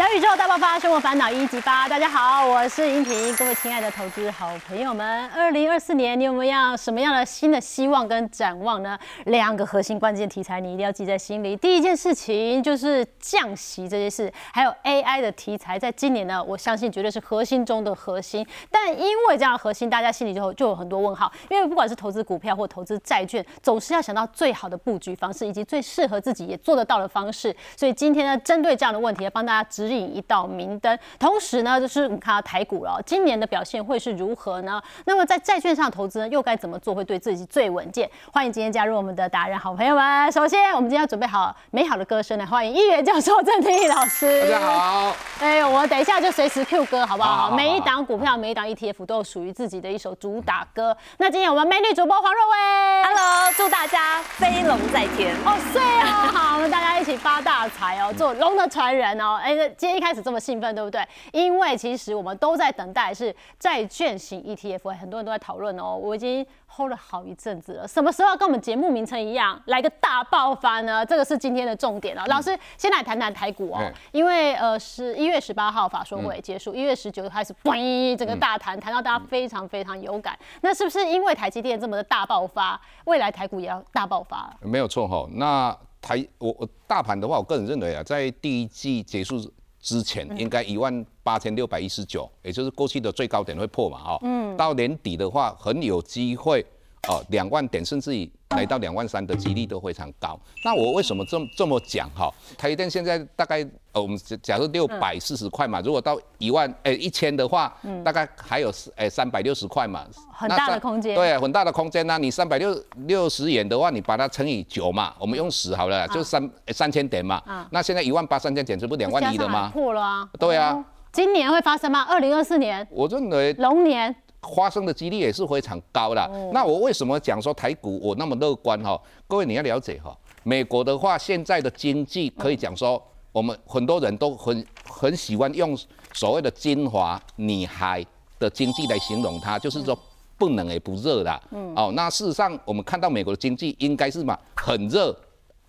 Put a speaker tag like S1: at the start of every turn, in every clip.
S1: 小宇宙大爆发，生活烦恼一级发。大家好，我是音婷，各位亲爱的投资好朋友们，二零二四年你有没有什么样的新的希望跟展望呢？两个核心关键题材你一定要记在心里。第一件事情就是降息这件事，还有 AI 的题材，在今年呢，我相信绝对是核心中的核心。但因为这样的核心，大家心里就就有很多问号，因为不管是投资股票或投资债券，总是要想到最好的布局方式，以及最适合自己也做得到的方式。所以今天呢，针对这样的问题，帮大家指引一道明灯。同时呢，就是你看到台股了，今年的表现会是如何呢？那么在债券上投资呢，又该怎么做会对自己最稳健？欢迎今天加入我们的达人好朋友们。首先，我们今天要准备好美好的歌声来欢迎一元教授郑天毅老师。
S2: 大家好。
S1: 哎，我等一下就随时 Q 歌，好不好？
S2: 好好好
S1: 每一档股票、每一档 ETF 都有属于自己的一首主打歌。那今天我们美女主播黄若薇
S3: Hello，祝大家飞龙在天。
S1: 哦，对哦，好，我们大家一起发大财哦，做龙的传人哦。哎，今天一开始这么兴奋，对不对？因为其实我们都在等待是债券型 ETF，很多人都在讨论哦。我已经 hold 了好一阵子了，什么时候要跟我们节目名称一样，来个大爆发呢？这个是今天的重点了。老师，先来谈谈台股哦
S2: 嗯，
S1: 因为呃是一月十八号法说会结束，一月十九开始，嘣，整个大谈，谈到大家非常非常有感。那是不是因为台积电这么的大爆发，未来台股也要大爆发？
S2: 没有错哈。那台我我大盘的话，我个人认为啊，在第一季结束之前，应该一万八千六百一十九，也就是过去的最高点会破嘛哈。嗯。到年底的话，很有机会哦，两万点甚至于来到两万三的几率都非常高。那我为什么这么这么讲哈？台积电现在大概呃，我们假假设六百四十块嘛，如果到一万诶一千的话，大概还有诶三百六十块嘛，
S1: 很大的空间
S2: 对，很大的空间那你三百六六十元的话，你把它乘以九嘛，我们用十好了，就三三千点嘛。那现在一万八三千点，这不两万一了吗？
S1: 破了啊！
S2: 对啊
S1: 哦，今年会发生吗？二零二四年
S2: 我认为
S1: 龙年，
S2: 发生的几率也是非常高的。
S1: 哦
S2: 那我为什么讲说台股我那么乐观哈？各位你要了解哈，美国的话现在的经济可以讲说，我们很多人都很很喜欢用所谓的金华女孩的经济来形容它，就是说不冷也不热啦。嗯。哦，那事实上我们看到美国的经济应该是嘛很热。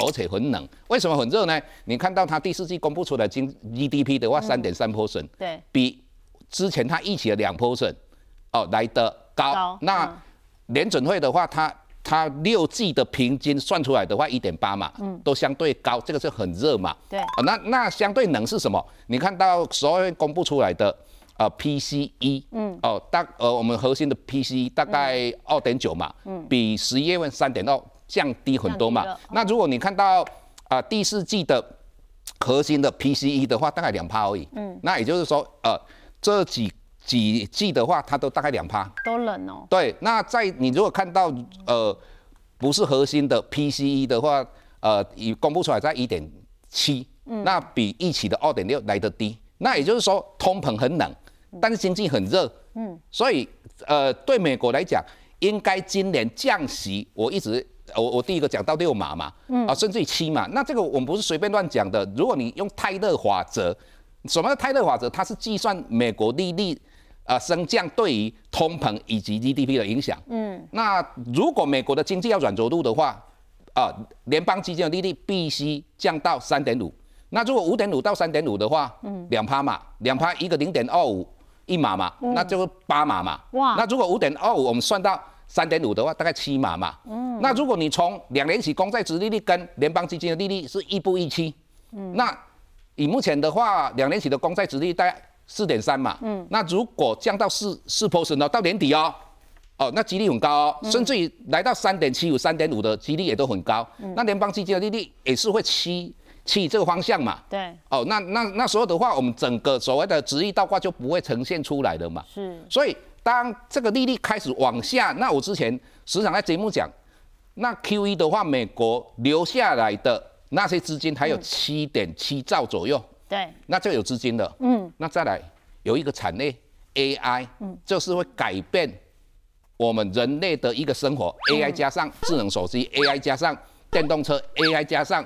S2: 而且很冷，为什么很热呢？你看到它第四季公布出来经 GDP 的话，三点三 percent，
S1: 对，
S2: 比之前它预期的两 percent 哦来的高。
S1: 高
S2: 那
S1: 嗯
S2: 联准会的话，它它六季的平均算出来的话，一点八嘛，嗯都相对高，这个是很热嘛。
S1: 对
S2: 哦那那相对冷是什么？你看到十二月公布出来的呃 PCE，嗯，哦大呃我们核心的 PCE 大概二点九嘛，嗯，比十一月份三点二降低很多嘛。那如果你看到啊、第四季的核心的 PCE 的话，大概两趴而已。嗯，那也就是说，呃，这几几季的话，它都大概两趴。
S1: 都冷哦。
S2: 对，那在你如果看到呃不是核心的 PCE 的话，呃，已公布出来在一点七，那比一起的二点六来得低。那也就是说，通膨很冷，但是经济很热。嗯，所以呃，对美国来讲，应该今年降息，我一直。我我第一个讲到六码嘛，啊，甚至于七码，那这个我们不是随便乱讲的。如果你用泰勒法则，什么叫泰勒法则？它是计算美国利率呃升降对于通膨以及 GDP 的影响。嗯，那如果美国的经济要软着陆的话，啊、联邦基金的利率必须降到三点五。那如果五点五到三点五的话，嗯，两趴嘛，两趴一个零点二五一码嘛，那就是八码嘛。
S1: 哇
S2: 那如果五点二五我们算到三点五的话，大概七码嘛。嗯，那如果你从两年期公债值利率跟联邦基金的利率是一步一期，嗯，那以目前的话，两年期的公债值利率大概四点三嘛，嗯，那如果降到四四 percent 呢，到年底哦，哦，那几率很高哦，甚至于来到三点七五、三点五的几率也都很高。那联邦基金的利率也是会趋趋这个方向嘛。
S1: 对，
S2: 哦，那那那时候的话，我们整个所谓的直利倒挂就不会呈现出来的嘛。
S1: 是
S2: 所以当这个利率开始往下，那我之前时常在节目讲，那 Q E 的话，美国留下来的那些资金还有七点七兆左右，
S1: 对，
S2: 那就有资金了。嗯，那再来有一个产业 AI，嗯，就是会改变我们人类的一个生活。AI 加上智能手机，AI 加上电动车，AI 加上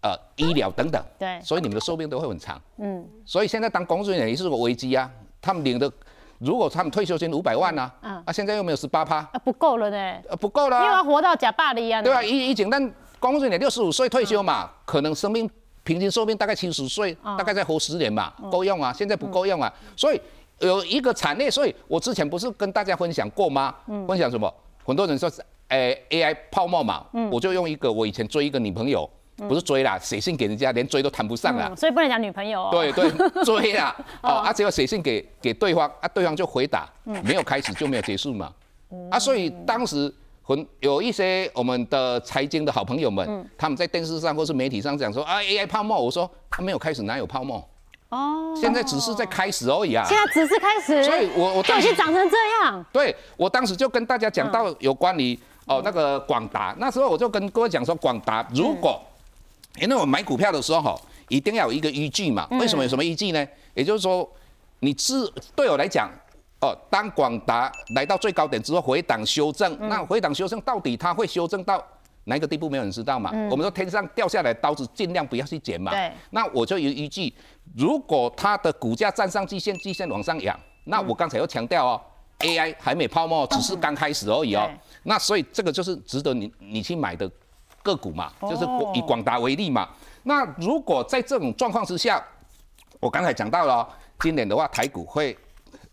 S2: 呃医疗等等，
S1: 对。
S2: 所以你们的寿命都会很长。嗯，所以现在当公务员也是个危机啊，他们领的。如果他们退休金五百万啊，
S1: 嗯。
S2: 啊，现在又没有十八趴，
S1: 啊不够了呢，
S2: 呃，不够了、
S1: 因为
S2: 啊
S1: 要，活到假爸的一样。
S2: 对啊，以以前咱公务员六十五岁退休嘛，可能生命平均寿命大概七十岁，
S1: 嗯
S2: 大概再活十年嘛，够用啊。现在不够用啊，所以有一个产业，所以我之前不是跟大家分享过吗？
S1: 嗯
S2: 分享什么？很多人说是，诶、AI 泡沫嘛，
S1: 嗯
S2: 我就用一个我以前追一个女朋友，不是追啦，写信给人家，连追都谈不上啦。
S1: 嗯，所以不能讲女朋友哦。
S2: 对对，追啦，哦，啊，结果写信给给对方，啊，对方就回答，
S1: 嗯
S2: 没有开始就没有结束嘛，啊，所以当时很有一些我们的财经的好朋友们，
S1: 嗯
S2: 他们在电视上或是媒体上讲说啊 AI 泡沫，我说他没有开始哪有泡沫，
S1: 哦，
S2: 现在只是在开始而已啊。
S1: 现在只是开始，
S2: 所以我我
S1: 就
S2: 当时
S1: 已经长成这样。
S2: 对我当时就跟大家讲到有关于哦那个广达，那时候我就跟各位讲说，广达如果因为我买股票的时候哈，一定要有一个依据嘛。为什么有什么依据呢？也就是说，你自对我来讲，哦，当广达来到最高点之后回档修正，那回档修正到底它会修正到哪一个地步？没有人知道嘛。我们说天上掉下来刀子尽量不要去捡嘛。
S1: 对
S2: 那我就有依据，如果它的股价站上季线，季线往上扬，那我刚才又强调哦。AI 还没泡沫，只是刚开始而已哦
S1: 对。
S2: 那所以这个就是值得你你去买的个股嘛，就是
S1: 哦
S2: 以广达为例嘛。那如果在这种状况之下，我刚才讲到了哦，今年的话，台股会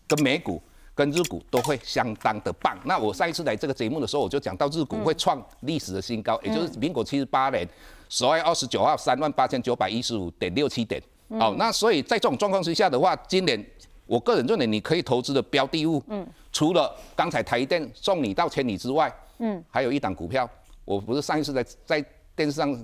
S2: 跟美股。跟日股都会相当的棒。那我上一次来这个节目的时候，我就讲到日股会创历史的新高，也就是民国七十八年十二月二十九号三万八千九百一十五点六七点。哦，那所以在这种状况之下的话，今年我个人认为你可以投资的标的物，嗯，除了刚才台电送你到千里之外，嗯，还有一档股票，我不是上一次在在电视上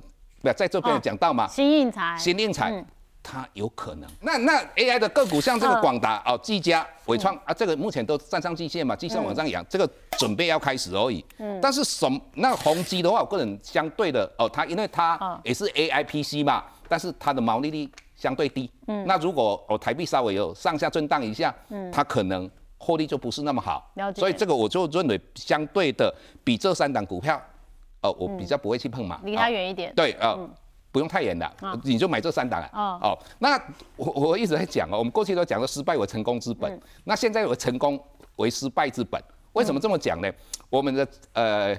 S2: 不在这边有讲到嘛，
S1: 新印材，
S2: 新应材，它有可能。那那 AI 的个股像这个广达哦、技嘉、伟创啊，这个目前都站上季线嘛，季线往上扬，这个准备要开始而已。嗯但是什么那宏基的话，我个人相对的哦，它因为它
S1: 嗯
S2: 也是 AI PC 嘛，但是它的毛利率相对低。嗯那如果哦台币稍微有上下震荡一下，嗯它可能获利就不是那么好
S1: 了。解
S2: 所以这个我就认为相对的比这三档股票，呃，我比较不会去碰嘛。
S1: 离
S2: 啊
S1: 它远一点。
S2: 对啊、呃不用太远的，你就买这三档啊。
S1: 哦
S2: 哦，那我我一直在讲哦，我们过去都讲了失败为成功之本，那现在有成功为失败之本。为什么这么讲呢？我们的呃。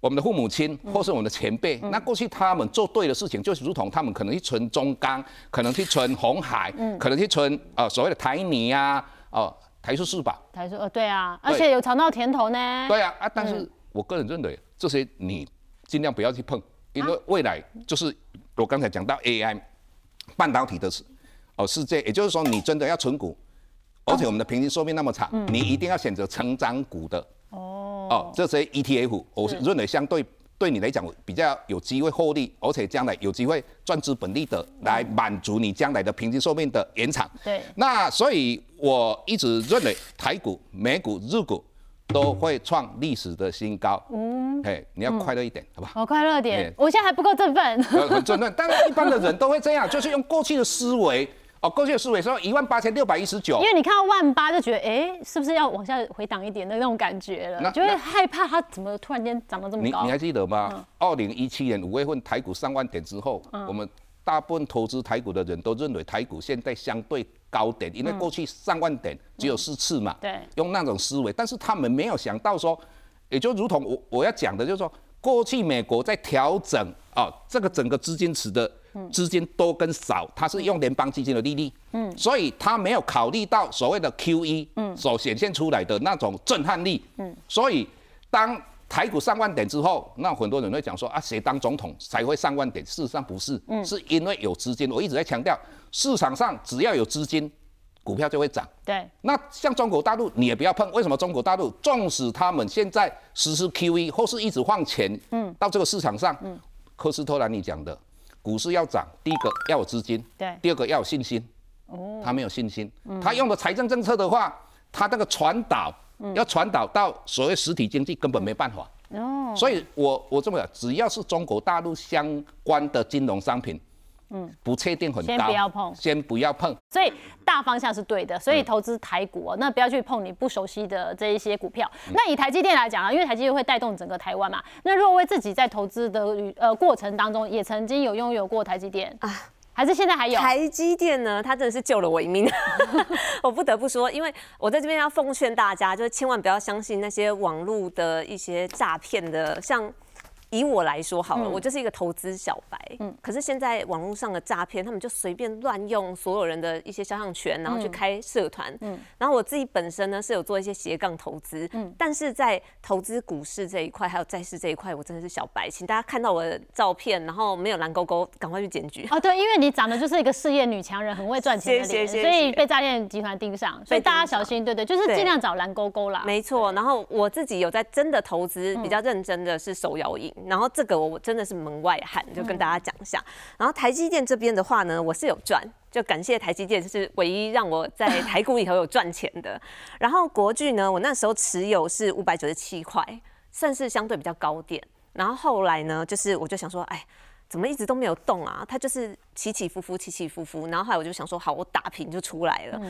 S2: 我们的父母亲或是我们的前辈，那过去他们做对的事情，就是如同他们可能去存中钢，可能去存红海，可能去存呃所谓的台泥啊，哦、台塑是吧，
S1: 台塑呃对啊，而且有尝到甜头呢。
S2: 对啊啊，但是我个人认为这些你尽量不要去碰，因为未来就是我刚才讲到 AI 半导体的世哦世界，也就是说你真的要存股，而且我们的平均寿命那么长，你一定要选择成长股的。
S1: 哦，
S2: 哦，这些 ETF，我认为相对。对你来讲比较有机会获利，而且将来有机会赚资本利的，来满足你将来的平均寿命的延长。
S1: 对。
S2: 那所以我一直认为台股、美股、日股都会创历史的新高。嗯，哎，你要快乐一点，好不好？
S1: 好快乐点
S2: 哎，
S1: 我现在还不够振奋。
S2: 呃很振奋，当然一般的人都会这样，就是用过去的思维。哦，过去的思维说一万八千六百一十九
S1: 因，为你看到万八就觉得，哎、是不是要往下回档一点的那种感觉了？
S2: 那
S1: 就会害怕它怎么突然间涨得这么高
S2: 你你。还记得吗？二零一七年五月份台股上万点之后，我们大部分投资台股的人都认为台股现在相对高点，因为过去上万点只有四次嘛。
S1: 对。
S2: 用那种思维，但是他们没有想到说，也就如同我我要讲的，就是说，过去美国在调整啊、这个整个资金池的资金多跟少，它是用联邦基金的利率，嗯，所以它没有考虑到所谓的 QE，嗯，所显现出来的那种震撼力，嗯，所以当台股上万点之后，那很多人会讲说啊，谁当总统才会上万点？事实上不是，是因为有资金。我一直在强调，市场上只要有资金，股票就会涨。
S1: 对，
S2: 那像中国大陆，你也不要碰。为什么中国大陆纵使他们现在实施 QE 或是一直放钱，嗯，到这个市场上，嗯，科斯托兰尼讲的，股市要涨，第一个要有资金，
S1: 对
S2: 第二个要有信心。哦，他没有信心，他用的财政政策的话，他那个传导要传导到所谓实体经济根本没办法。
S1: 哦，
S2: 所以我我这么讲，只要是中国大陆相关的金融商品，嗯，不确定很高，
S1: 先不要碰
S2: 先不要碰。
S1: 所以大方向是对的，
S2: 嗯
S1: 所以投资台股哦，那不要去碰你不熟悉的这一些股票。那以台积电来讲啊，因为台积电会带动整个台湾嘛，那若薇自己在投资的呃过程当中，也曾经有拥有过台积电啊，还是现在还有？
S3: 台积电呢，它真的是救了我一命，我不得不说，因为我在这边要奉劝大家，就是千万不要相信那些网络的一些诈骗的，像以我来说好了，我就是一个投资小白。嗯，可是现在网络上的诈骗，他们就随便乱用所有人的一些肖像权，然后去开社团。嗯，然后我自己本身呢是有做一些斜杠投资。嗯，但是在投资股市这一块，还有债市这一块，我真的是小白。请大家看到我的照片，然后没有蓝勾勾，赶快去检举。
S1: 哦，对，因为你长得就是一个事业女强人，很会赚钱的脸，所以被诈骗集团盯上。所以大家小心，对对，就是尽量找蓝勾勾啦。
S3: 没错。然后我自己有在真的投资，比较认真的是手摇影。然后这个我。真的是门外汉，就跟大家讲一下。然后台积电这边的话呢，我是有赚，就感谢台积电，是唯一让我在台股里头有赚钱的。然后国巨呢，我那时候持有是五百九十七块，算是相对比较高点。然后后来呢，就是我就想说，哎，怎么一直都没有动啊？它就是起起伏伏，起起伏伏。然后后来我就想说，好，我打平就出来了。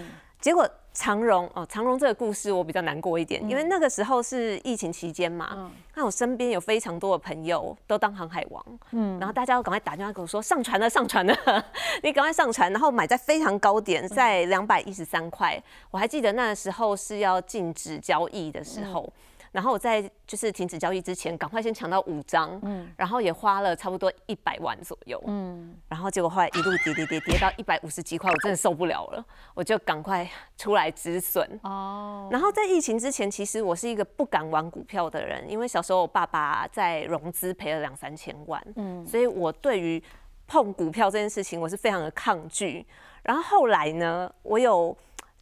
S3: 结果长荣哦，长荣这个故事我比较难过一点，因为那个时候是疫情期间嘛，那我身边有非常多的朋友都当航海王，嗯，然后大家都赶快打电话跟我说上船了，上船了，你赶快上船，然后买在非常高点，在两百一十三块，我还记得那时候是要禁止交易的时候。然后我在就是停止交易之前，赶快先抢到五张，嗯，然后也花了差不多一百万左右，嗯，然后结果后来一路跌跌跌跌到一百五十几块，我真的受不了了，我就赶快出来止损。哦，然后在疫情之前，其实我是一个不敢玩股票的人，因为小时候我爸爸在融资赔了两三千万，嗯，所以我对于碰股票这件事情我是非常的抗拒。然后后来呢，我有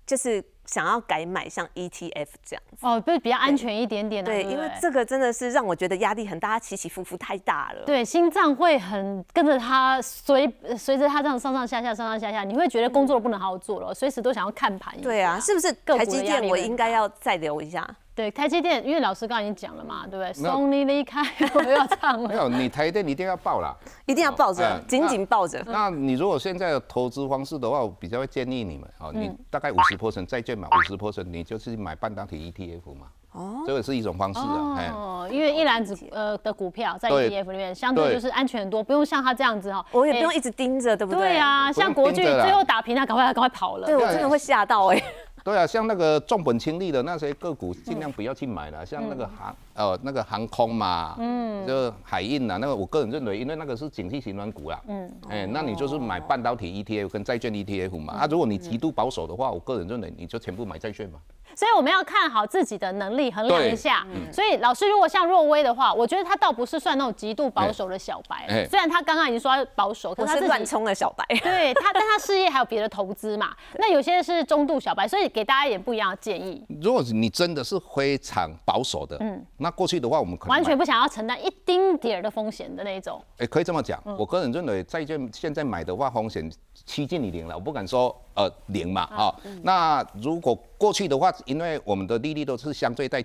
S3: 就是。想要改买像 ETF 这样子
S1: 哦，就比较安全一点点的。对，
S3: 因为这个真的是让我觉得压力很大，起起伏伏太大了。
S1: 对，心脏会很跟着它随随着它这样上上下下上上下下，你会觉得工作不能好好做了，随时都想要看盘。
S3: 对啊，是不是台积电我应该要再留一下？
S1: 对，台积电，因为老师刚刚已经讲了嘛，对不对？送你离开，我要唱了。
S2: 没有，你台积电你一定要抱啦，
S3: 一定要抱着，紧紧抱着。
S2: 那你如果现在的投资方式的话，我比较会建议你们，哦，你大概五十 percent 债券嘛，五十 percent 你就是买半导体 ETF 嘛。哦，这个是一种方式啊。
S1: 哦，因为一篮子呃的股票在 ETF 里面，相对就是安全很多，不用像他这样子哈，
S3: 我也不用一直盯着，对不对？
S1: 对啊，像国巨最后打平，他赶快赶快跑了。
S3: 对我真的会吓到哎。
S2: 对啊，像那个重本轻利的那些个股，尽量不要去买了。像那个航呃那个航空嘛，嗯，就海运呐，那个我个人认为，因为那个是景气型软股啦，嗯，哎，那你就是买半导体 ETF 跟债券 ETF 嘛。啊，如果你极度保守的话，我个人认为你就全部买债券嘛。
S1: 所以我们要看好自己的能力，衡量一下。所以老师如果像若薇的话，我觉得他倒不是算那种极度保守的小白。虽然他刚刚已经说保守，
S3: 可是乱冲的小白。
S1: 对他，但他事业还有别的投资嘛。那有些是中度小白，所以给大家一点不一样的建议。
S2: 如果你真的是非常保守的，嗯，那过去的话我们可能
S1: 完全不想要承担一丁点儿的风险的那种。
S2: 哎，可以这么讲。我个人认为债券现在买的话，风险趋近于零了。我不敢说。呃，零嘛，啊，那如果过去的话，因为我们的利率都是相对在。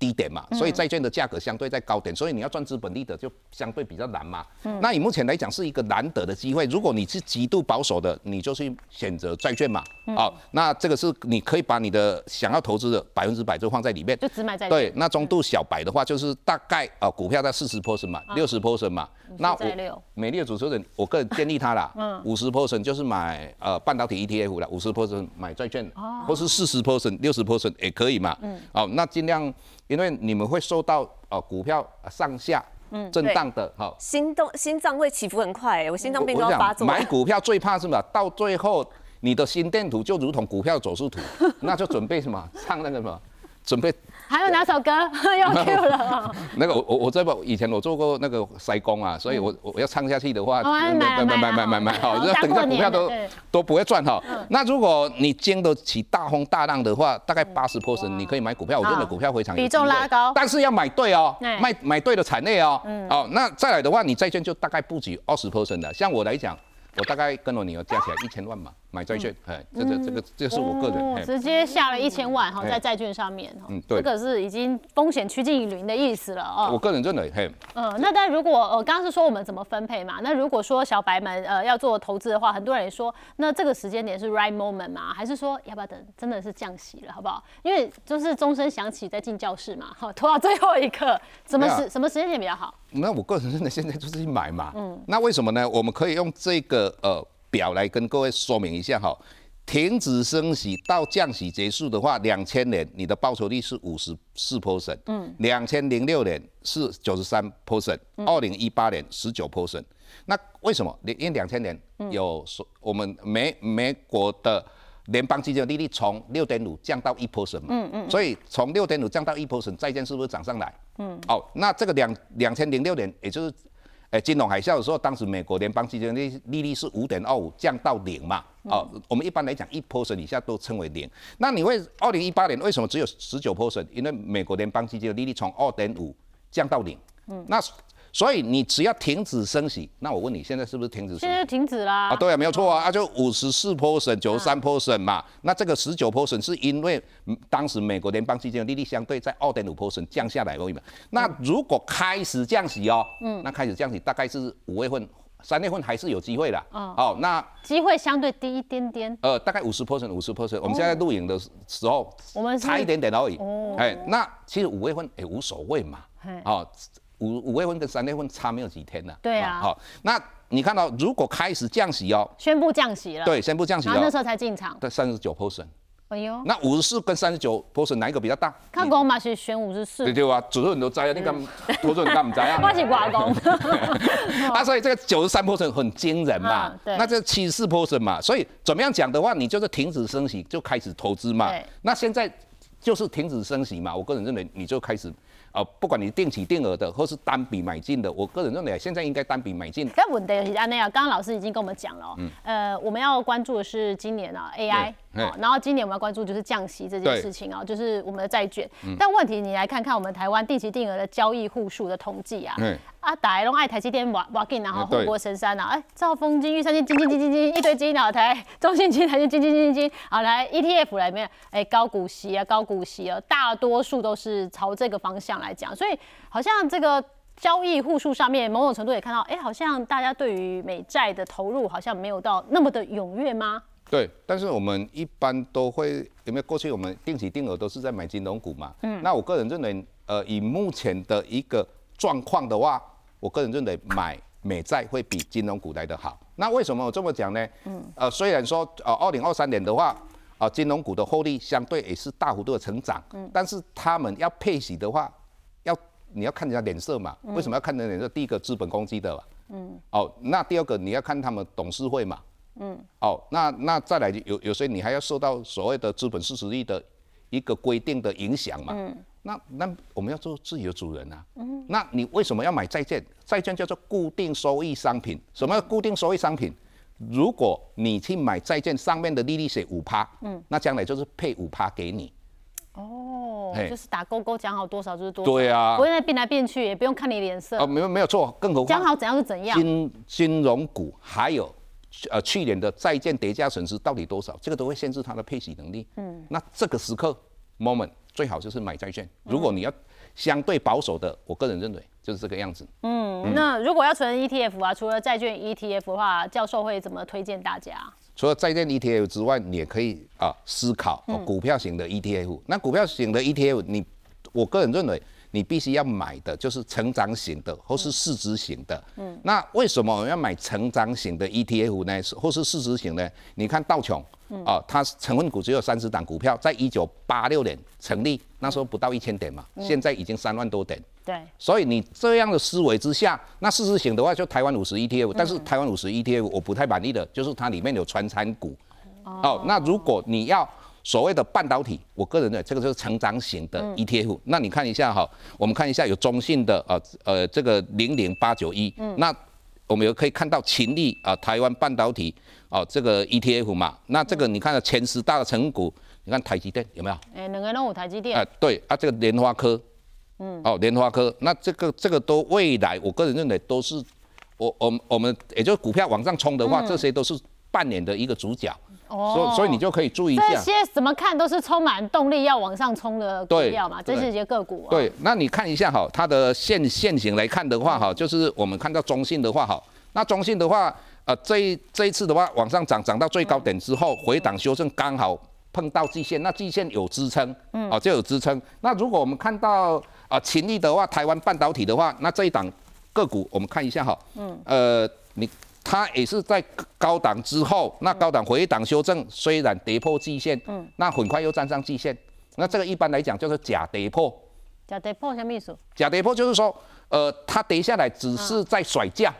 S2: 低点嘛，所以债券的价格相对在高点，所以你要赚资本利得就相对比较难嘛。那以目前来讲是一个难得的机会，如果你是极度保守的，你就去选择债券嘛。好，那这个是你可以把你的想要投资的百分之百就放在里面，
S1: 就只买债券。
S2: 对，那中度小白的话就是大概呃股票在四十 percent 嘛，六十 percent 嘛。
S1: 那我
S2: 美丽的主持人，我个人建议他啦，五十 percent 就是买呃半导体 ETF 啦，五十 percent 买债券，或是四十 percent、六十 percent 也可以嘛。嗯，好，那尽量。因为你们会受到呃股票上下震荡的哈，
S3: 心动心脏会起伏很快，我心脏病都要发作。
S2: 买股票最怕什么？到最后你的心电图就如同股票走势图，那就准备什么唱那个什么，准备。
S1: 还有哪首歌？要 Q 了？
S2: 那个我我我在不以前我做过那个筛工啊，所以我我要唱下去的话，
S1: 买买买买买买
S2: 好，等下股票都都不会赚哈。那如果你经得起大风大浪的话，大概八十 percent 你可以买股票，我认为股票非常
S1: 比重拉高，
S2: 但是要买对哦，买买对的产业哦。哦，那再来的话，你债券就大概布局二十 percent 的，像我来讲。我大概跟我女儿加起来一千万嘛，买债券，哎，这个这个这是我个人，
S1: 直接下了一千万哈，在债券上面，嗯，对，这个是已经风险趋近于零的意思了哦。
S2: 我个人认为，嘿，
S1: 嗯，那但如果呃刚刚是说我们怎么分配嘛，那如果说小白们呃要做投资的话，很多人也说，那这个时间点是 right moment 嘛，还是说要不要等真的是降息了，好不好？因为就是钟声响起再进教室嘛，好，拖到最后一刻，什么时什么时间点比较好？
S2: 那我个人认为现在就是去买嘛，嗯，那为什么呢？我们可以用这个呃表来跟各位说明一下哈。停止升息到降息结束的话，两千年你的报酬率是五十四 percent，嗯，两千零六年是九十三 percent，二零一八年十九 percent。那为什么？因为两千年有说我们美美国的联邦基金利率从六点五降到一 percent 嘛，嗯嗯，所以从六点五降到一 percent，债券是不是涨上来？嗯，哦，那这个两两千零六年，也就是。哎，金融海啸的时候，当时美国联邦基金利利率是五点二五，降到零嘛？哦，我们一般来讲一 percent 以下都称为零。那你会二零一八年为什么只有十九 percent？因为美国联邦基金的利率从二点五降到零。嗯，那。所以你只要停止升息，那我问你，现在是不是停止？
S1: 现在停止啦。
S2: 啊，对啊，没有错啊，啊就五十四 percent，九十三 percent 嘛。那这个十九 percent 是因为当时美国联邦基金的利率相对在二点五 percent 降下来而已嘛。那如果开始降息哦，嗯，那开始降息大概是五月份、三月份还是有机会的。哦，好，那
S1: 机会相对低一点点。
S2: 呃，大概五十 percent，五十 percent。我们现在录影的时候，我们差一点点而已。哦，哎，那其实五月份也无所谓嘛。哦。五五月份跟三月份差没有几天了？
S1: 对啊。好，
S2: 那你看到如果开始降息哦，
S1: 宣布降息了。
S2: 对，宣布降息了。
S1: 那时候才进场。
S2: 对，三十九 percent。哎呦。那五十四跟三十九 percent 哪一个比较大？
S1: 看公嘛是选五十四。
S2: 对对啊，主持人都知啊，你敢，主持人敢唔知啊？
S1: 我是外公。
S2: 啊，所以这个九十三 percent 很惊人嘛。对。那这七十四 percent 嘛，所以怎么样讲的话，你就是停止升息就开始投资嘛。对。那现在就是停止升息嘛，我个人认为你就开始。啊，不管你定期定额的，或是单笔买进的，我个人认为现在应该单笔买进。
S1: 但稳的是安内啊，刚刚老师已经跟我们讲了，嗯，呃，我们要关注的是今年啊 AI，然后今年我们要关注就是降息这件事情啊，就是我们的债券。但问题你来看看我们台湾定期定额的交易户数的统计啊。啊，大家拢爱台积电挖挖金，然后护国神山啊，哎，兆丰金、玉山金、金金金金金一堆金啊，台中信金、台积金金金金，好来 ETF 里面，哎，高股息啊，高股息啊，大多数都是朝这个方向来讲，所以好像这个交易户数上面，某种程度也看到，哎，好像大家对于美债的投入好像没有到那么的踊跃吗？
S2: 对，但是我们一般都会，因为过去我们定期定额都是在买金融股嘛，嗯，那我个人认为，呃，以目前的一个。状况的话，我个人认为买美债会比金融股来的好。那为什么我这么讲呢？嗯，呃，虽然说呃，二零二三年的话，啊，金融股的获利相对也是大幅度的成长，嗯，但是他们要配息的话，要你要看人家脸色嘛。为什么要看人家脸色？第一个资本公积的，嗯，哦，那第二个你要看他们董事会嘛，嗯，哦，那那再来有有些你还要受到所谓的资本市值率的一个规定的影响嘛，嗯。那那我们要做自己的主人啊。嗯。那你为什么要买债券？债券叫做固定收益商品。什么叫固定收益商品？如果你去买债券，上面的利率写五趴，嗯，那将来就是配五趴给你。
S1: 哦。就是打勾勾讲好多少就是多少。
S2: 对啊。
S1: 不会再变来变去，也不用看你脸色。
S2: 哦，没有没有错，更何况
S1: 讲好怎样是怎样。
S2: 金金融股还有呃去年的债券叠加损失到底多少？这个都会限制它的配息能力。嗯。那这个时刻 moment。最好就是买债券。如果你要相对保守的，我个人认为就是这个样子。
S1: 嗯，那如果要存 ETF 啊，除了债券 ETF 的话，教授会怎么推荐大家？
S2: 除了债券 ETF 之外，你也可以啊思考股票型的 ETF。那股票型的 ETF，你我个人认为你必须要买的就是成长型的或是市值型的。嗯，那为什么我要买成长型的 ETF 呢？或是市值型呢？你看道琼。啊，它成分股只有三十档股票，在一九八六年成立，那时候不到一千点嘛，现在已经三万多点。
S1: 对，
S2: 所以你这样的思维之下，那事实型的话就台湾五十 ETF，但是台湾五十 ETF 我不太满意的，就是它里面有传产股。哦，那如果你要所谓的半导体，我个人的这个就是成长型的 ETF。那你看一下哈，我们看一下有中信的呃呃这个零零八九一，那我们有可以看到秦力啊台湾半导体。哦，这个 ETF 嘛，那这个你看前十大的成股，你看台积电有没有？
S1: 哎，两个都有台积电。
S2: 哎，对啊，这个莲花科，嗯，哦，莲花科，那这个这个都未来，我个人认为都是，我我我们也就是股票往上冲的话，这些都是半年的一个主角。哦。所以所以你就可以注意一下。
S1: 这些怎么看都是充满动力要往上冲的股票嘛，这是一些个股。
S2: 对，那你看一下哈，它的现现形来看的话哈，就是我们看到中信的话哈，那中信的话。呃，这一这一次的话，往上涨涨到最高点之后，回档修正刚好碰到季线，那季线有支撑，嗯，哦就有支撑。那如果我们看到啊秦力的话，台湾半导体的话，那这一档个股我们看一下哈，嗯，呃，你它也是在高档之后，那高档回档修正，虽然跌破季线，嗯，那很快又站上季线，那这个一般来讲就是假跌破。
S1: 假跌破什么意思？
S2: 假跌破就是说，呃，它跌下来只是在甩价，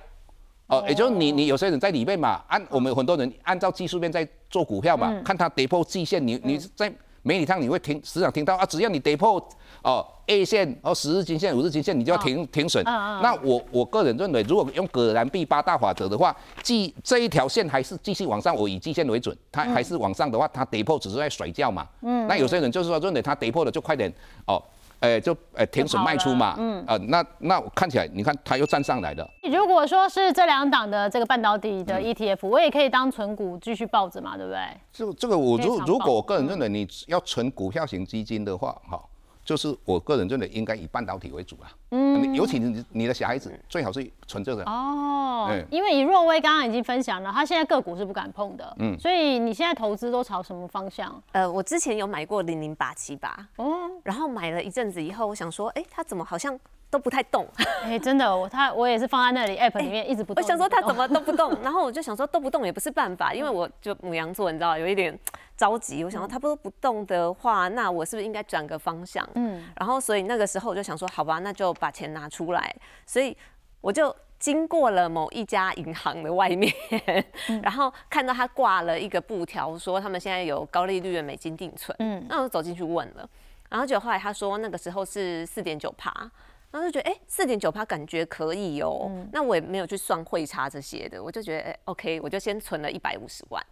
S2: 哦，也就是你你有些人在里面嘛，按我们很多人按照技术面在做股票嘛，看它跌破季线，你你在媒体上你会听时常听到啊，只要你跌破哦 A 线哦十日均线、五日均线，你就要停停损。那我我个人认为，如果用葛兰碧八大法则的话，即这一条线还是继续往上，我以季线为准，它还是往上的话，它跌破只是在甩掉嘛。嗯，那有些人就是说认为它跌破了就快点哦。哎，就哎停损卖出嘛，嗯，呃，那那看起来，你看它又站上来了。
S1: 如果说是这两档的这个半导体的 ETF，我也可以当存股继续抱着嘛，对不对？
S2: 这这个我如如果我个人认为你要存股票型基金的话，哈。就是我个人认为应该以半导体为主啊，嗯，尤其你你的小孩子最好是纯这个
S1: 哦，因为以若威刚刚已经分享了，他现在个股是不敢碰的，嗯，所以你现在投资都朝什么方向？
S3: 呃，我之前有买过零零八七八，哦，然后买了一阵子以后，我想说，哎，它怎么好像？都不太动，
S1: 哎，真的，我他我也是放在那里 app 里面一直不动。
S3: 我想说他怎么都不动，然后我就想说都不动也不是办法，因为我就母羊座，你知道有一点着急。我想说他不不动的话，那我是不是应该转个方向？嗯，然后所以那个时候我就想说，好吧，那就把钱拿出来。所以我就经过了某一家银行的外面，然后看到他挂了一个布条，说他们现在有高利率的美金定存。嗯，那我就走进去问了，然后就后来他说那个时候是四点九趴。然后就觉得，哎，四点九趴感觉可以哦。那我也没有去算汇差这些的，我就觉得，哎，OK，我就先存了一百五十万。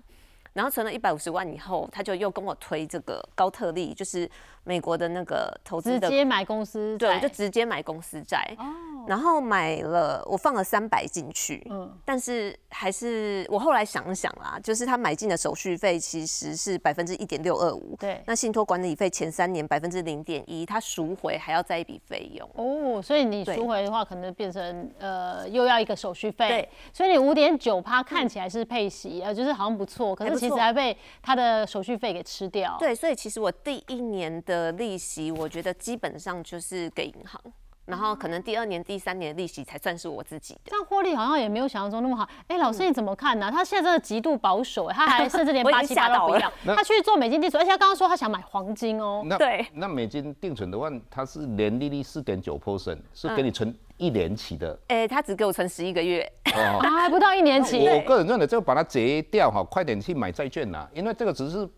S3: 然后存了一百五十万以后，他就又跟我推这个高特利，就是美国的那个投资
S1: 的，直接买公司
S3: 债，对，就直接买公司债。然后买了，我放了三百进去，嗯，但是还是我后来想想啦，就是他买进的手续费其实是百分之一点六二五，
S1: 对，
S3: 那信托管理费前三年百分之零点一，他赎回还要再一笔费用，
S1: 哦，所以你赎回的话，可能变成呃又要一个手续费，对，所以你五点九趴看起来是配息，呃，就是好像不错，可是其实还被他的手续费给吃掉，
S3: 对，所以其实我第一年的利息，我觉得基本上就是给银行。然后可能第二年、第三年的利息才算是我自己的，
S1: 这样获利好像也没有想象中那么好。哎，老师你怎么看呢？他现在真的极度保守，他还甚至连 八七八都不要，他去做美金定存，而且他刚刚说他想买黄金哦。
S3: 对，
S2: 那美金定存的话，它是年利率四点九 percent，是给你存一年期的。
S3: 哎，他只给我存十一个月，哦
S1: 还不到一年期。
S2: 我个人认为就把它截掉哈，快点去买债券啦，因为这个只是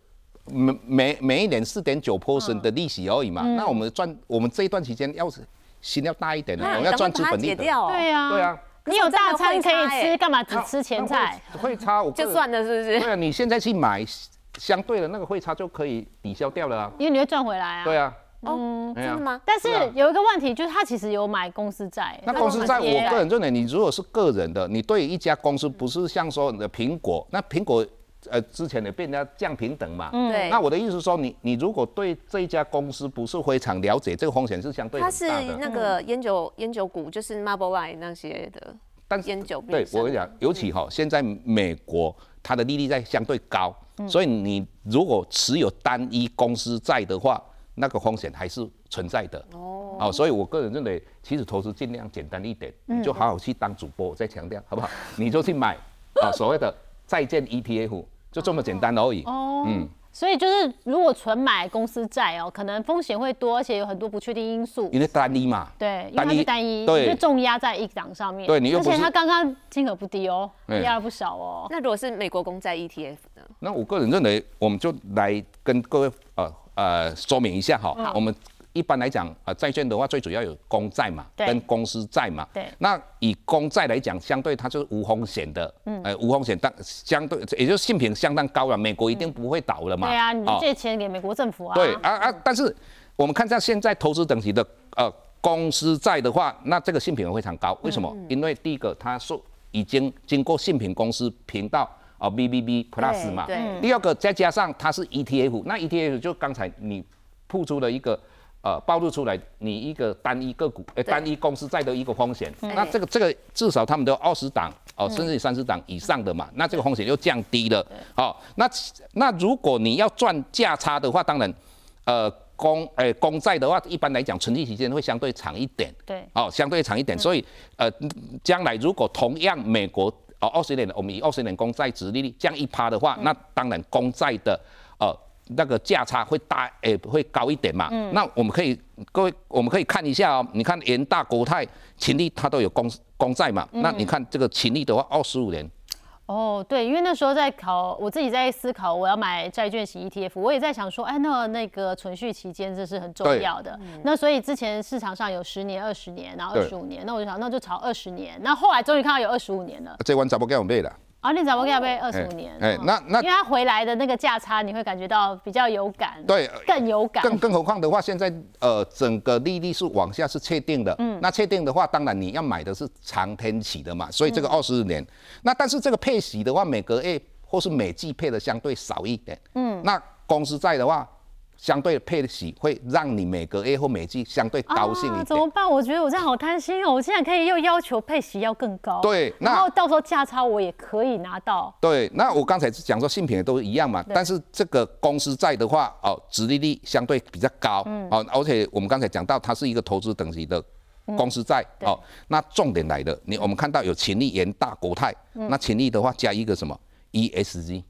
S2: 每每每一年四点九 percent 的利息而已嘛。那我们赚，我们这一段期间要是。心要大一点的，我要赚资本利的。
S1: 对
S3: 啊，
S2: 对啊。
S1: 你有大餐可以吃，干嘛只吃前菜？
S2: 会差我
S3: 就算了，是不是？
S2: 对啊，你现在去买，相对的那个汇差就可以抵消掉了啊。
S1: 因为你会赚回来啊。
S2: 对啊。
S3: 哦，真的吗？
S1: 但是有一个问题，就是他其实有买公司债。
S2: 那公司债，我个人认为，你如果是个人的，你对一家公司不是像说你的苹果，那苹果。呃，之前也被人家降平等嘛，
S3: 嗯，对。
S2: 那我的意思是说，你你如果对这一家公司不是非常了解，这个风险是相对大的。它
S3: 是那个烟酒烟酒股，就是 Marble Line 那些的，但烟酒。
S2: 对，我跟你讲，尤其哈，现在美国它的利率在相对高，所以你如果持有单一公司债的话，那个风险还是存在的。哦。好，所以我个人认为，其实投资尽量简单一点，你就好好去当主播，我再强调好不好？你就去买啊，所谓的债券 ETF。就这么简单而已。哦，
S1: 嗯，所以就是如果纯买公司债哦，可能风险会多，而且有很多不确定因素。
S2: 因为单一嘛。
S1: 对，因为它是单一，
S2: 对，
S1: 就重压在一档上面。
S2: 对，你又
S1: 而且它刚刚金额不低哦，压了不少哦。
S3: 那如果是美国公债 ETF 呢？
S2: 那我个人认为，我们就来跟各位呃呃说明一下哈，我们。一般来讲，呃，债券的话，最主要有公债嘛，跟公司债嘛。
S1: 对。
S2: 那以公债来讲，相对它就是无风险的，嗯，呃，无风险，但相对也就是信评相当高了，美国一定不会倒了嘛。
S1: 对啊，你借钱给美国政府啊。
S2: 对啊啊！但是我们看一下现在投资等级的呃公司债的话，那这个信评非常高，为什么？因为第一个，它是已经经过信评公司评到啊 B B B Plus 嘛。
S3: 对。
S2: 第二个，再加上它是 ETF，那 ETF 就刚才你铺出了一个。呃，暴露出来你一个单一个股，呃，单一公司债的一个风险，那这个这个至少他们都二十档哦，甚至三十档以上的嘛，那这个风险就降低了。好，那那如果你要赚价差的话，当然，呃，公诶公债的话，一般来讲存续期间会相对长一点。
S1: 对，
S2: 哦，相对长一点，所以呃，将来如果同样美国哦二十年，我们以二十年公债殖利率降一趴的话，那当然公债的呃那个价差会大，诶、会高一点嘛。嗯那我们可以各位我们可以看一下哦，你看联大、国泰、秦力它都有公公债嘛，那你看这个秦力的话，二十五年。
S1: 哦，对，因为那时候在考，我自己在思考我要买债券型 ETF，我也在想说，哎，那那个存续期间这是很重要的。那所以之前市场上有十年、二十年，然后二十五年，那我就想那就炒二十年。那后来终于看到有二十五年了，
S2: 这弯怎么给我背了？
S1: 啊，你怎么给它背二十五年？嗯
S2: 哎那那
S1: 因为它回来的那个价差，你会感觉到比较有感，
S2: 对，
S1: 更有感。
S2: 更更何况的话，现在呃整个利率是往下是确定的，嗯，那确定的话，当然你要买的是长天期的嘛，所以这个二十年，那但是这个配息的话，每个月或是每季配的相对少一点，嗯，那公司债的话，相对配的息会让你每个月或每季相对高兴一点。
S1: 啊怎么办？我觉得我这样好贪心哦！我现在可以又要求配息要更高，
S2: 对那
S1: 然后到时候价差我也可以拿到。
S2: 对，那我刚才讲说性品也都一样嘛，但是这个公司债的话，哦，殖利率相对比较高，哦，而且我们刚才讲到它是一个投资等级的公司债，哦，那重点来的，你我们看到有秦力、元大、国泰，那秦力的话加一个什么 ESG，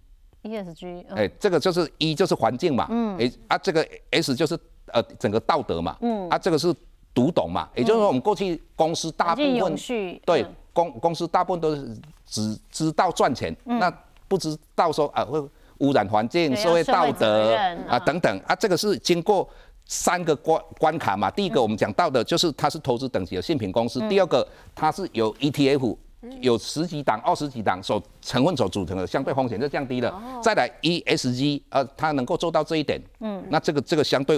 S1: ESG，嗯。
S2: 哎、这个就是一就是环境嘛，嗯，哎啊，这个 S 就是呃整个道德嘛，嗯，啊，这个是读懂嘛，也就是说我们过去公司大部分
S1: 续，
S2: 对
S1: 嗯，
S2: 公公司大部分都是只知道赚钱，那不知道说啊会污染环境、社会道德
S1: 任
S2: 啊
S1: 嗯。
S2: 等等啊，这个是经过三个关关卡嘛。第一个我们讲到的就是它是投资等级的信评公司，第二个它是有 ETF。有十几档、二十几档所成分所组成的，相对风险就降低了。再来 ESG，呃，它能够做到这一点，嗯，那这个这个相对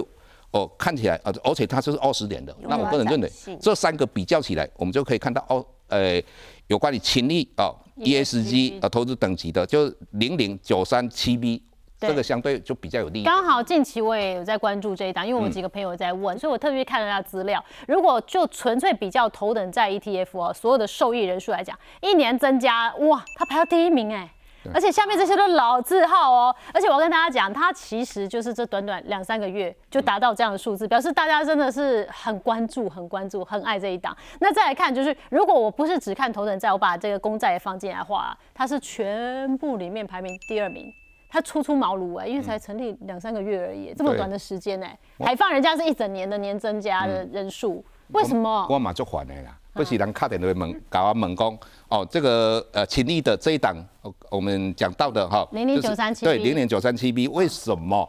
S2: 哦看起来呃，而且它就是二十年的，那我个人认为这三个比较起来，我们就可以看到哦，呃，有关于潜力哦 ESG 呃投资等级的，就是零零九三七 B，
S1: 对
S2: 这个相对就比较有利。
S1: 刚好近期我也有在关注这一档，因为我们几个朋友在问，所以我特别看了他的资料。如果就纯粹比较头等债 ETF 哦，所有的受益人数来讲，一年增加哇，它排到第一名哎。而且下面这些都老字号哦，而且我要跟大家讲，它其实就是这短短两三个月就达到这样的数字，表示大家真的是很关注、很关注、很爱这一档。那再来看，就是如果我不是只看头等债，我把这个公债也放进来的话，它是全部里面排名第二名。它初出茅庐哎，因为才成立两三个月而已，这么短的时间哎，还放人家是一整年的年增加的人数，为什么？
S2: 我嘛就还的啦，不是人卡点的猛，搞啊猛攻，哦，这个呃秦力的这一档，哦我们讲到的哈，
S1: 零零九三七
S2: 对，零零九三七 B，为什么？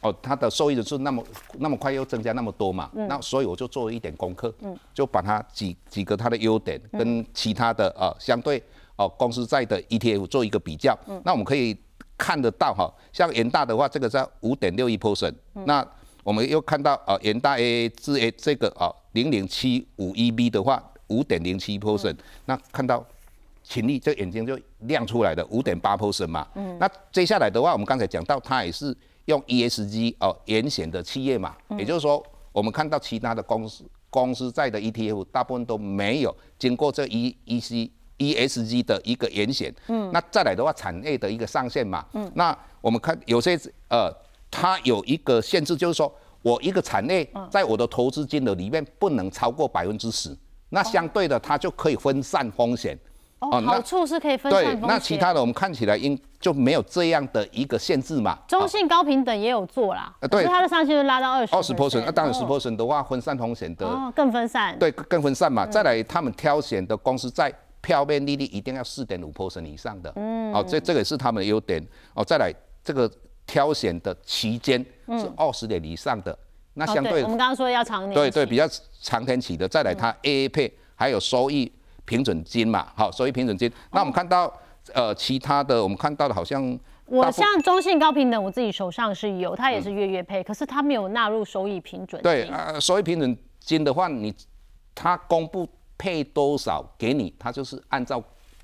S2: 哦，它的受益人数那么那么快又增加那么多嘛？那所以我就做了一点功课，嗯就把它几几个它的优点跟其他的呃相对哦公司债的 ETF 做一个比较。那我们可以看得到哈，像元大的话，这个在五点六一 percent，那我们又看到呃元大 A 至 A 这个啊零零七五一 B 的话，五点零七 percent，那看到勤力这眼睛就亮出来的，五点八 percent 嘛。那接下来的话，我们刚才讲到，它也是用 ESG 哦严选的企业嘛，也就是说，我们看到其他的公司公司在的 ETF 大部分都没有经过这 E E C ESG 的一个严选。嗯，那再来的话，产业的一个上限嘛。嗯，那我们看有些呃，它有一个限制，就是说我一个产业在我的投资金额里面不能超过百分之十。那相对的，它就可以分散风险。
S1: 哦，
S2: 那
S1: 好处是可以分散。
S2: 那其他的我们看起来应就没有这样的一个限制嘛。
S1: 中性高平等也有做啦，
S2: 呃对
S1: 它的上限就拉到二十
S2: 二十 percent，那当然十
S1: 哦
S2: percent 的话，分散风险的，
S1: 哦，更分散。
S2: 对，更分散嘛。再来，他们挑选的公司在票面利率一定要四点五 percent 以上的，嗯，哦，这这个也是他们的优点。哦，再来这个挑选的期间是二十年以上的，那
S1: 哦
S2: 相对
S1: 我们刚刚说要长年
S2: 对对，比较长天期的，再来它 AA 配还有收益平准金嘛，好，收益平准金。那我们看到呃其他的，我们看到的好像
S1: 我像中信高平等，我自己手上是有，它也是月月配，可是它没有纳入收益平准金。
S2: 对啊，收益平准金的话，你它公布配多少给你，它就是按照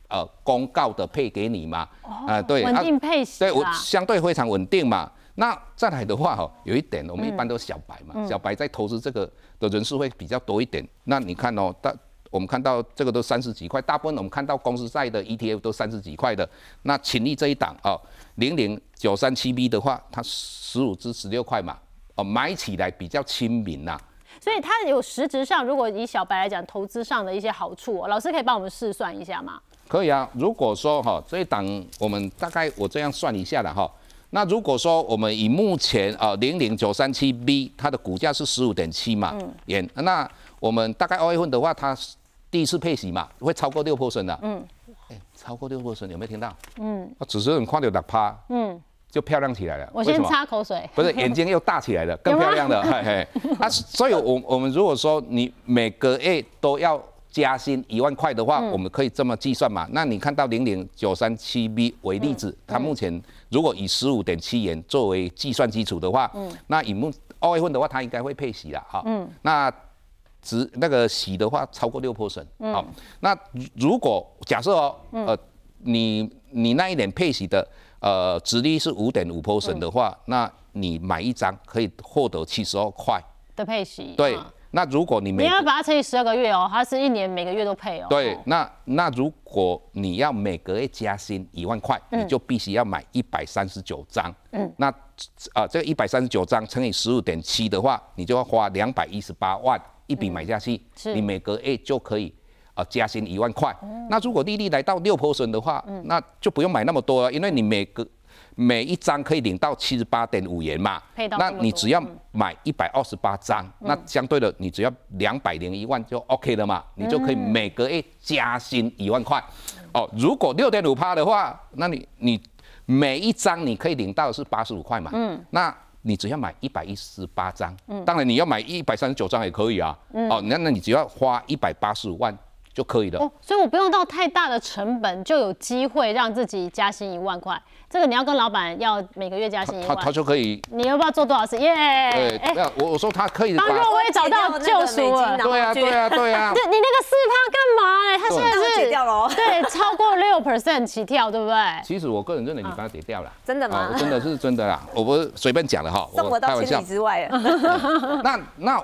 S2: 呃公告的配给你嘛，啊、对，啊
S1: 稳定配息
S2: 对，我
S1: 啦。
S2: 相对非常稳定嘛。那再来的话哦，有一点我们一般都是小白
S1: 嗯
S2: 嘛，小白在投资这个的人数会比较多一点。那你看哦，大我们看到这个都三十几块，大部分我们看到公司债的 ETF 都三十几块的。那勤力这一档哦，零零九三七 B 的话，它十五至十六块嘛，哦，买起来比较亲民呐、
S1: 所以它有实质上，如果以小白来讲，投资上的一些好处、哦，老师可以帮我们试算一下吗？
S2: 可以啊。如果说哈这一档我们大概我这样算一下了哈，那如果说我们以目前啊零零九三七 B 它的股价是十五点七嘛嗯元，那我们大概二月份的话，它第一次配息嘛，会超过六 percent 的。嗯。哎，超过六 percent 有没有听到？嗯。只是很快就打趴。嗯。就漂亮起来了。
S1: 我先擦口水。
S2: 不是，眼睛又大起来了，更漂亮了。嘿嘿。那所以，我我们如果说你每个月都要加薪一万块的话，我们可以这么计算嘛？那你看到零零九三七 B 为例子，它目前如果以十五点七元作为计算基础的话，嗯，那以目二月份的话，它应该会配息了哈。嗯。那值那个息的话超过六 percent。嗯。好，那如果假设哦，呃，你你那一年配息的。呃，值率是五点五 percent 的话，那你买一张可以获得七十二块
S1: 的配息。
S2: 对，那如果你每
S1: 你要把它乘以十二个月哦，它是一年每个月都配哦。
S2: 对，那那如果你要每个月加薪一万块，你就必须要买一百三十九张。嗯。那啊，这个一百三十九张乘以十五点七的话，你就要花两百一十八万一笔买下去，你每个月就可以。加薪一万块，那如果利率来到六 percent 的话，那就不用买那么多了，因为你每个每一张可以领到七十八点五元嘛，那你只要买一百二十八张，那相对的你只要两百零一万就 OK 了嘛，你就可以每个月加薪一万块。哦，如果六点五趴的话，那你你每一张你可以领到是八十五块嘛，嗯，那你只要买一百一十八张，嗯，当然你要买一百三十九张也可以啊，哦，那那你只要花一百八十五万。就可以了，哦，
S1: 所以我不用到太大的成本，就有机会让自己加薪一万块。这个你要跟老板要每个月加薪一万，
S2: 他他就可以。
S1: 你要不要做多少次？耶！
S2: 对，没有我我说他可以
S1: 帮若威找到救赎了。
S2: 对啊，对啊，对啊。
S1: 对，你那个四趴干嘛？哎，他现在
S3: 是掉了。
S1: 对，超过六 percent 起跳，对不对？
S2: 其实我个人认为你把它跌掉了。
S3: 真的吗？
S2: 真的是真的啦，我不是随便讲的哈。
S3: 送我到千里之外。
S2: 那那。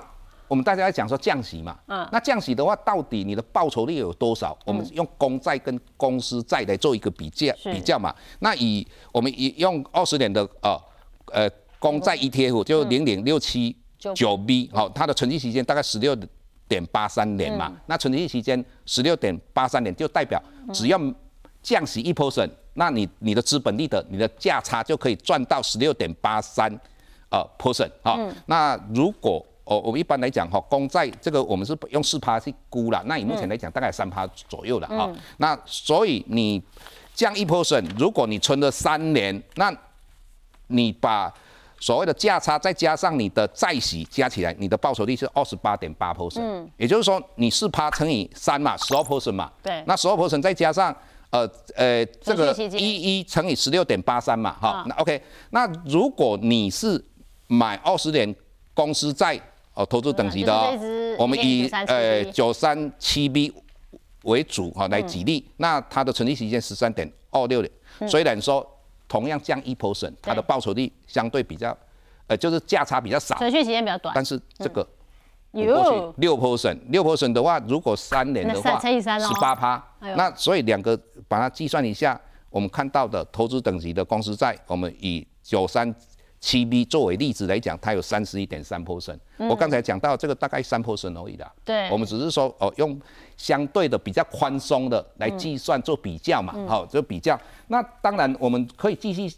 S2: 我们大家在讲说降息嘛，嗯，那降息的话，到底你的报酬率有多少？我们用公债跟公司债来做一个比较比较嘛。那以我们以用二十年的呃呃公债 ETF 就零点六七九 B，好，它的存续期间大概十六点八三年嘛。那存续期间十六点八三年就代表只要降息一 percent，那你你的资本利得你的价差就可以赚到十六点八三呃 percent 好，那如果哦，我们一般来讲哈，公债这个我们是用四趴去估了，那以目前来讲大概三趴左右了哈。那所以你降一 percent，如果你存了三年，那你把所谓的价差再加上你的债息加起来，你的报酬率是二十八点八 percent。嗯。也就是说，你四趴乘以三嘛，十二 percent 嘛。
S1: 对。
S2: 那十二 percent 再加上呃呃这个一一乘以十六点八三嘛，哈。那 OK，那如果你是买二十年公司债。哦，投资等级的哦，我们以呃九三七 B 为主哈来举例，那它的存续时间十三点二六年，虽然说同样降一 percent，它的报酬率相对比较，呃就是价差比较少，
S1: 存续时间比较短，
S2: 但是这个有六 percent，六 percent 的话，如果三年的话，十八趴，那所以两个把它计算一下，我们看到的投资等级的公司债，我们以九三。七 B 作为例子来讲，它有三十一点三 percent。我刚才讲到这个大概三 percent 而已的。
S1: 对，
S2: 我们只是说哦，用相对的比较宽松的来计算做比较嘛，好，做比较。那当然我们可以继续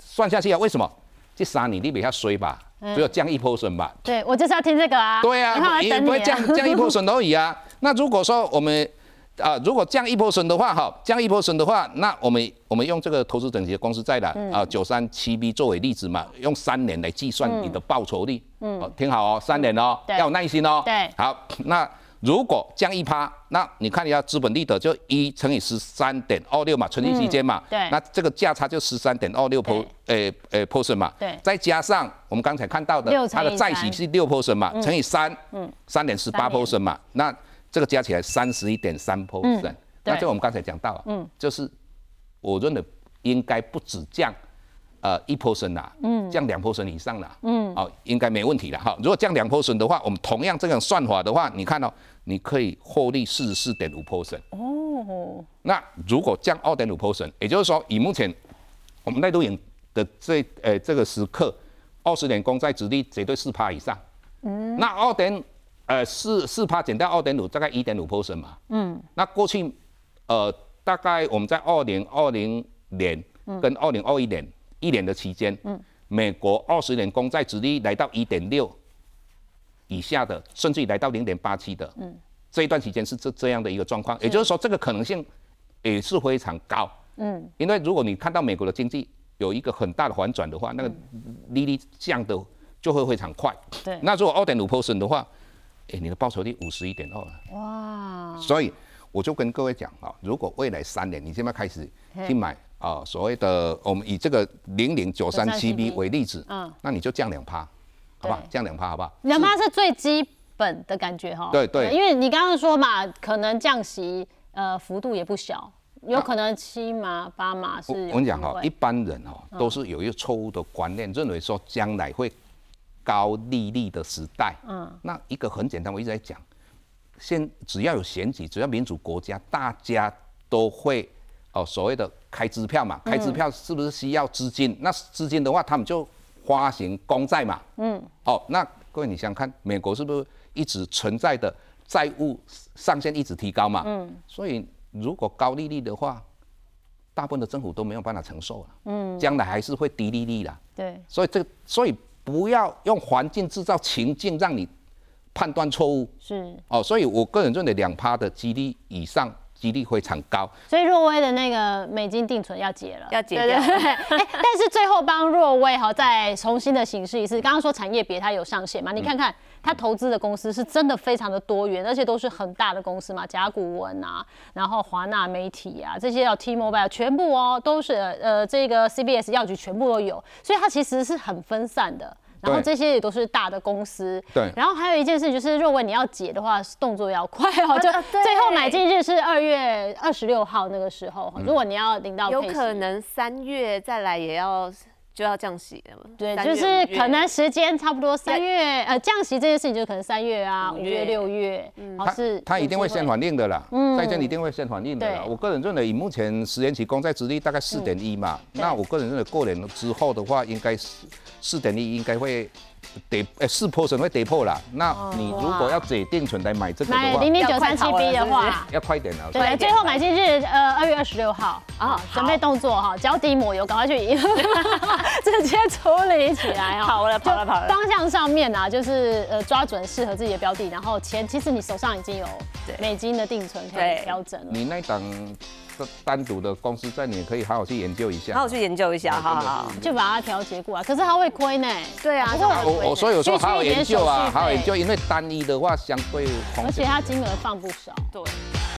S2: 算下去啊。为什么？这三年你比较衰吧，只有降一 percent 吧。
S1: 对，我就是要听这个啊。
S2: 对啊，也不会降降一 percent 而已啊。那如果说我们啊，如果降一波损的话，哈，降一波损的话，那我们我们用这个投资等级的公司债的啊，九三七 B 作为例子嘛，用三年来计算你的报酬率，嗯，听好哦，三年哦，要有耐心哦，
S1: 对，
S2: 好，那如果降一趴，那你看一下资本利得就一乘以十三点二六嘛，存利期间嘛，
S1: 对，
S2: 那这个价差就十三点二六 per，诶诶 percent 嘛，
S1: 对，
S2: 再加上我们刚才看到的它的债息是六 percent 嘛，乘以三，嗯，三点十八 percent 嘛，那这个加起来三十一点三 percent。那就我们刚才讲到，嗯，就是我认为应该不止降，呃一 percent 啦，嗯，降两 percent 以上啦，嗯，哦，应该没问题了哈。如果降两 percent 的话，我们同样这样算法的话，你看哦你可以获利四十四点五 percent。哦，那如果降二点五 percent，也就是说以目前我们内陆影的这呃这个时刻，二十年公债殖利绝对四趴以上。嗯，那二点呃四四趴减掉二点五，大概一点五 percent 嘛。嗯，那过去。呃，大概我们在二零二零年跟二零二一年一年的期间，嗯美国二十年公债殖利率来到一点六以下的，甚至于来到零点八七的，这一段期间是这这样的一个状况，也就是说这个可能性也是非常高。嗯，因为如果你看到美国的经济有一个很大的反转的话，那个利率降的就会非常快。
S1: 对
S2: 那如果二点五 percent 的话，哎，你的报酬率五十一点二。
S1: 哇，
S2: 所以我就跟各位讲啊，如果未来三年你现在开始去买啊、所谓的我们以这个零零九三七 B 为例子，
S1: 嗯
S2: 那你就降两趴，好不好？降两趴好不好？
S1: 两趴是最基本的感觉哈。
S2: 对对
S1: 因为你刚刚说嘛，可能降息呃幅度也不小，有可能七码八码是
S2: 我跟你讲哈，一般人哈
S1: 嗯
S2: 都是有一个错误的观念，认为说将来会高利率的时代。嗯，那一个很简单，我一直在讲，现只要有选举，只要民主国家，大家都会哦所谓的开支票嘛，开支票是不是需要资金？那资金的话，他们就发行公债嘛。嗯，哦，那各位你想想看，美国是不是一直存在的债务上限一直提高嘛？嗯，所以如果高利率的话，大部分的政府都没有办法承受了。嗯，将来还是会低利率啦。
S1: 对
S2: 所以这个，所以不要用环境制造情境，让你判断错误。
S1: 是。
S2: 哦，所以我个人认为两趴的几率以上，几率非常高。
S1: 所以若威的那个美金定存要解了，
S3: 要解掉
S1: 对对对。哎但是最后帮若威哈再重新的形式一次。刚刚说产业别它有上限嘛，你看看它投资的公司是真的非常的多元，而且都是很大的公司嘛，甲骨文啊，然后华纳媒体啊，这些要 T-Mobile 全部哦都是呃这个 CBS 药局全部都有，所以它其实是很分散的。然后
S2: 对
S1: 这些也都是大的公司，
S2: 对
S1: 然后还有一件事就是，若文你要解的话，动作要快哦，就最后买进日是二月二十六号那个时候，
S2: 嗯
S1: 如果你要领到
S3: 有可能三月再来也要就要降息了嘛。对，
S1: 就是可能时间差不多三月，呃，降息这件事情就可能三月啊、五
S3: 五月
S1: 月、六月，嗯
S2: 它
S1: 是
S2: 它一定会先反应的啦，
S1: 嗯
S2: 债券一定会先反应的啦。我个人认为，以目前十年期公债殖利率大概四点一嘛，那我个人认为过年之后的话，应该是四点一应该会跌，呃四 percent 会跌破啦。那你如果要解定存来买这个的话
S1: 买零，零九三七 B 的话。
S2: 要快点了。
S1: 对，最后买进日呃二月二十六号啊
S3: 啊，
S1: 准备动作哈，脚底抹油，赶快去 直接处理起来哈。
S3: 跑了跑了跑了
S1: 方向上面啊，就是呃抓准适合自己的标的，然后钱其实你手上已经有美金的定存可以
S3: 对
S1: 调整了。
S2: 你那档单单独的公司在，你也可以好好去研究一下。
S3: 好好去研究一下，好好好。
S1: 就把它调节过来，可是它会亏呢。
S3: 对啊所以
S2: 我我所以我说好好研究啊，好好研究，因为单一的话相对
S1: 而且它金额放不少。
S3: 对。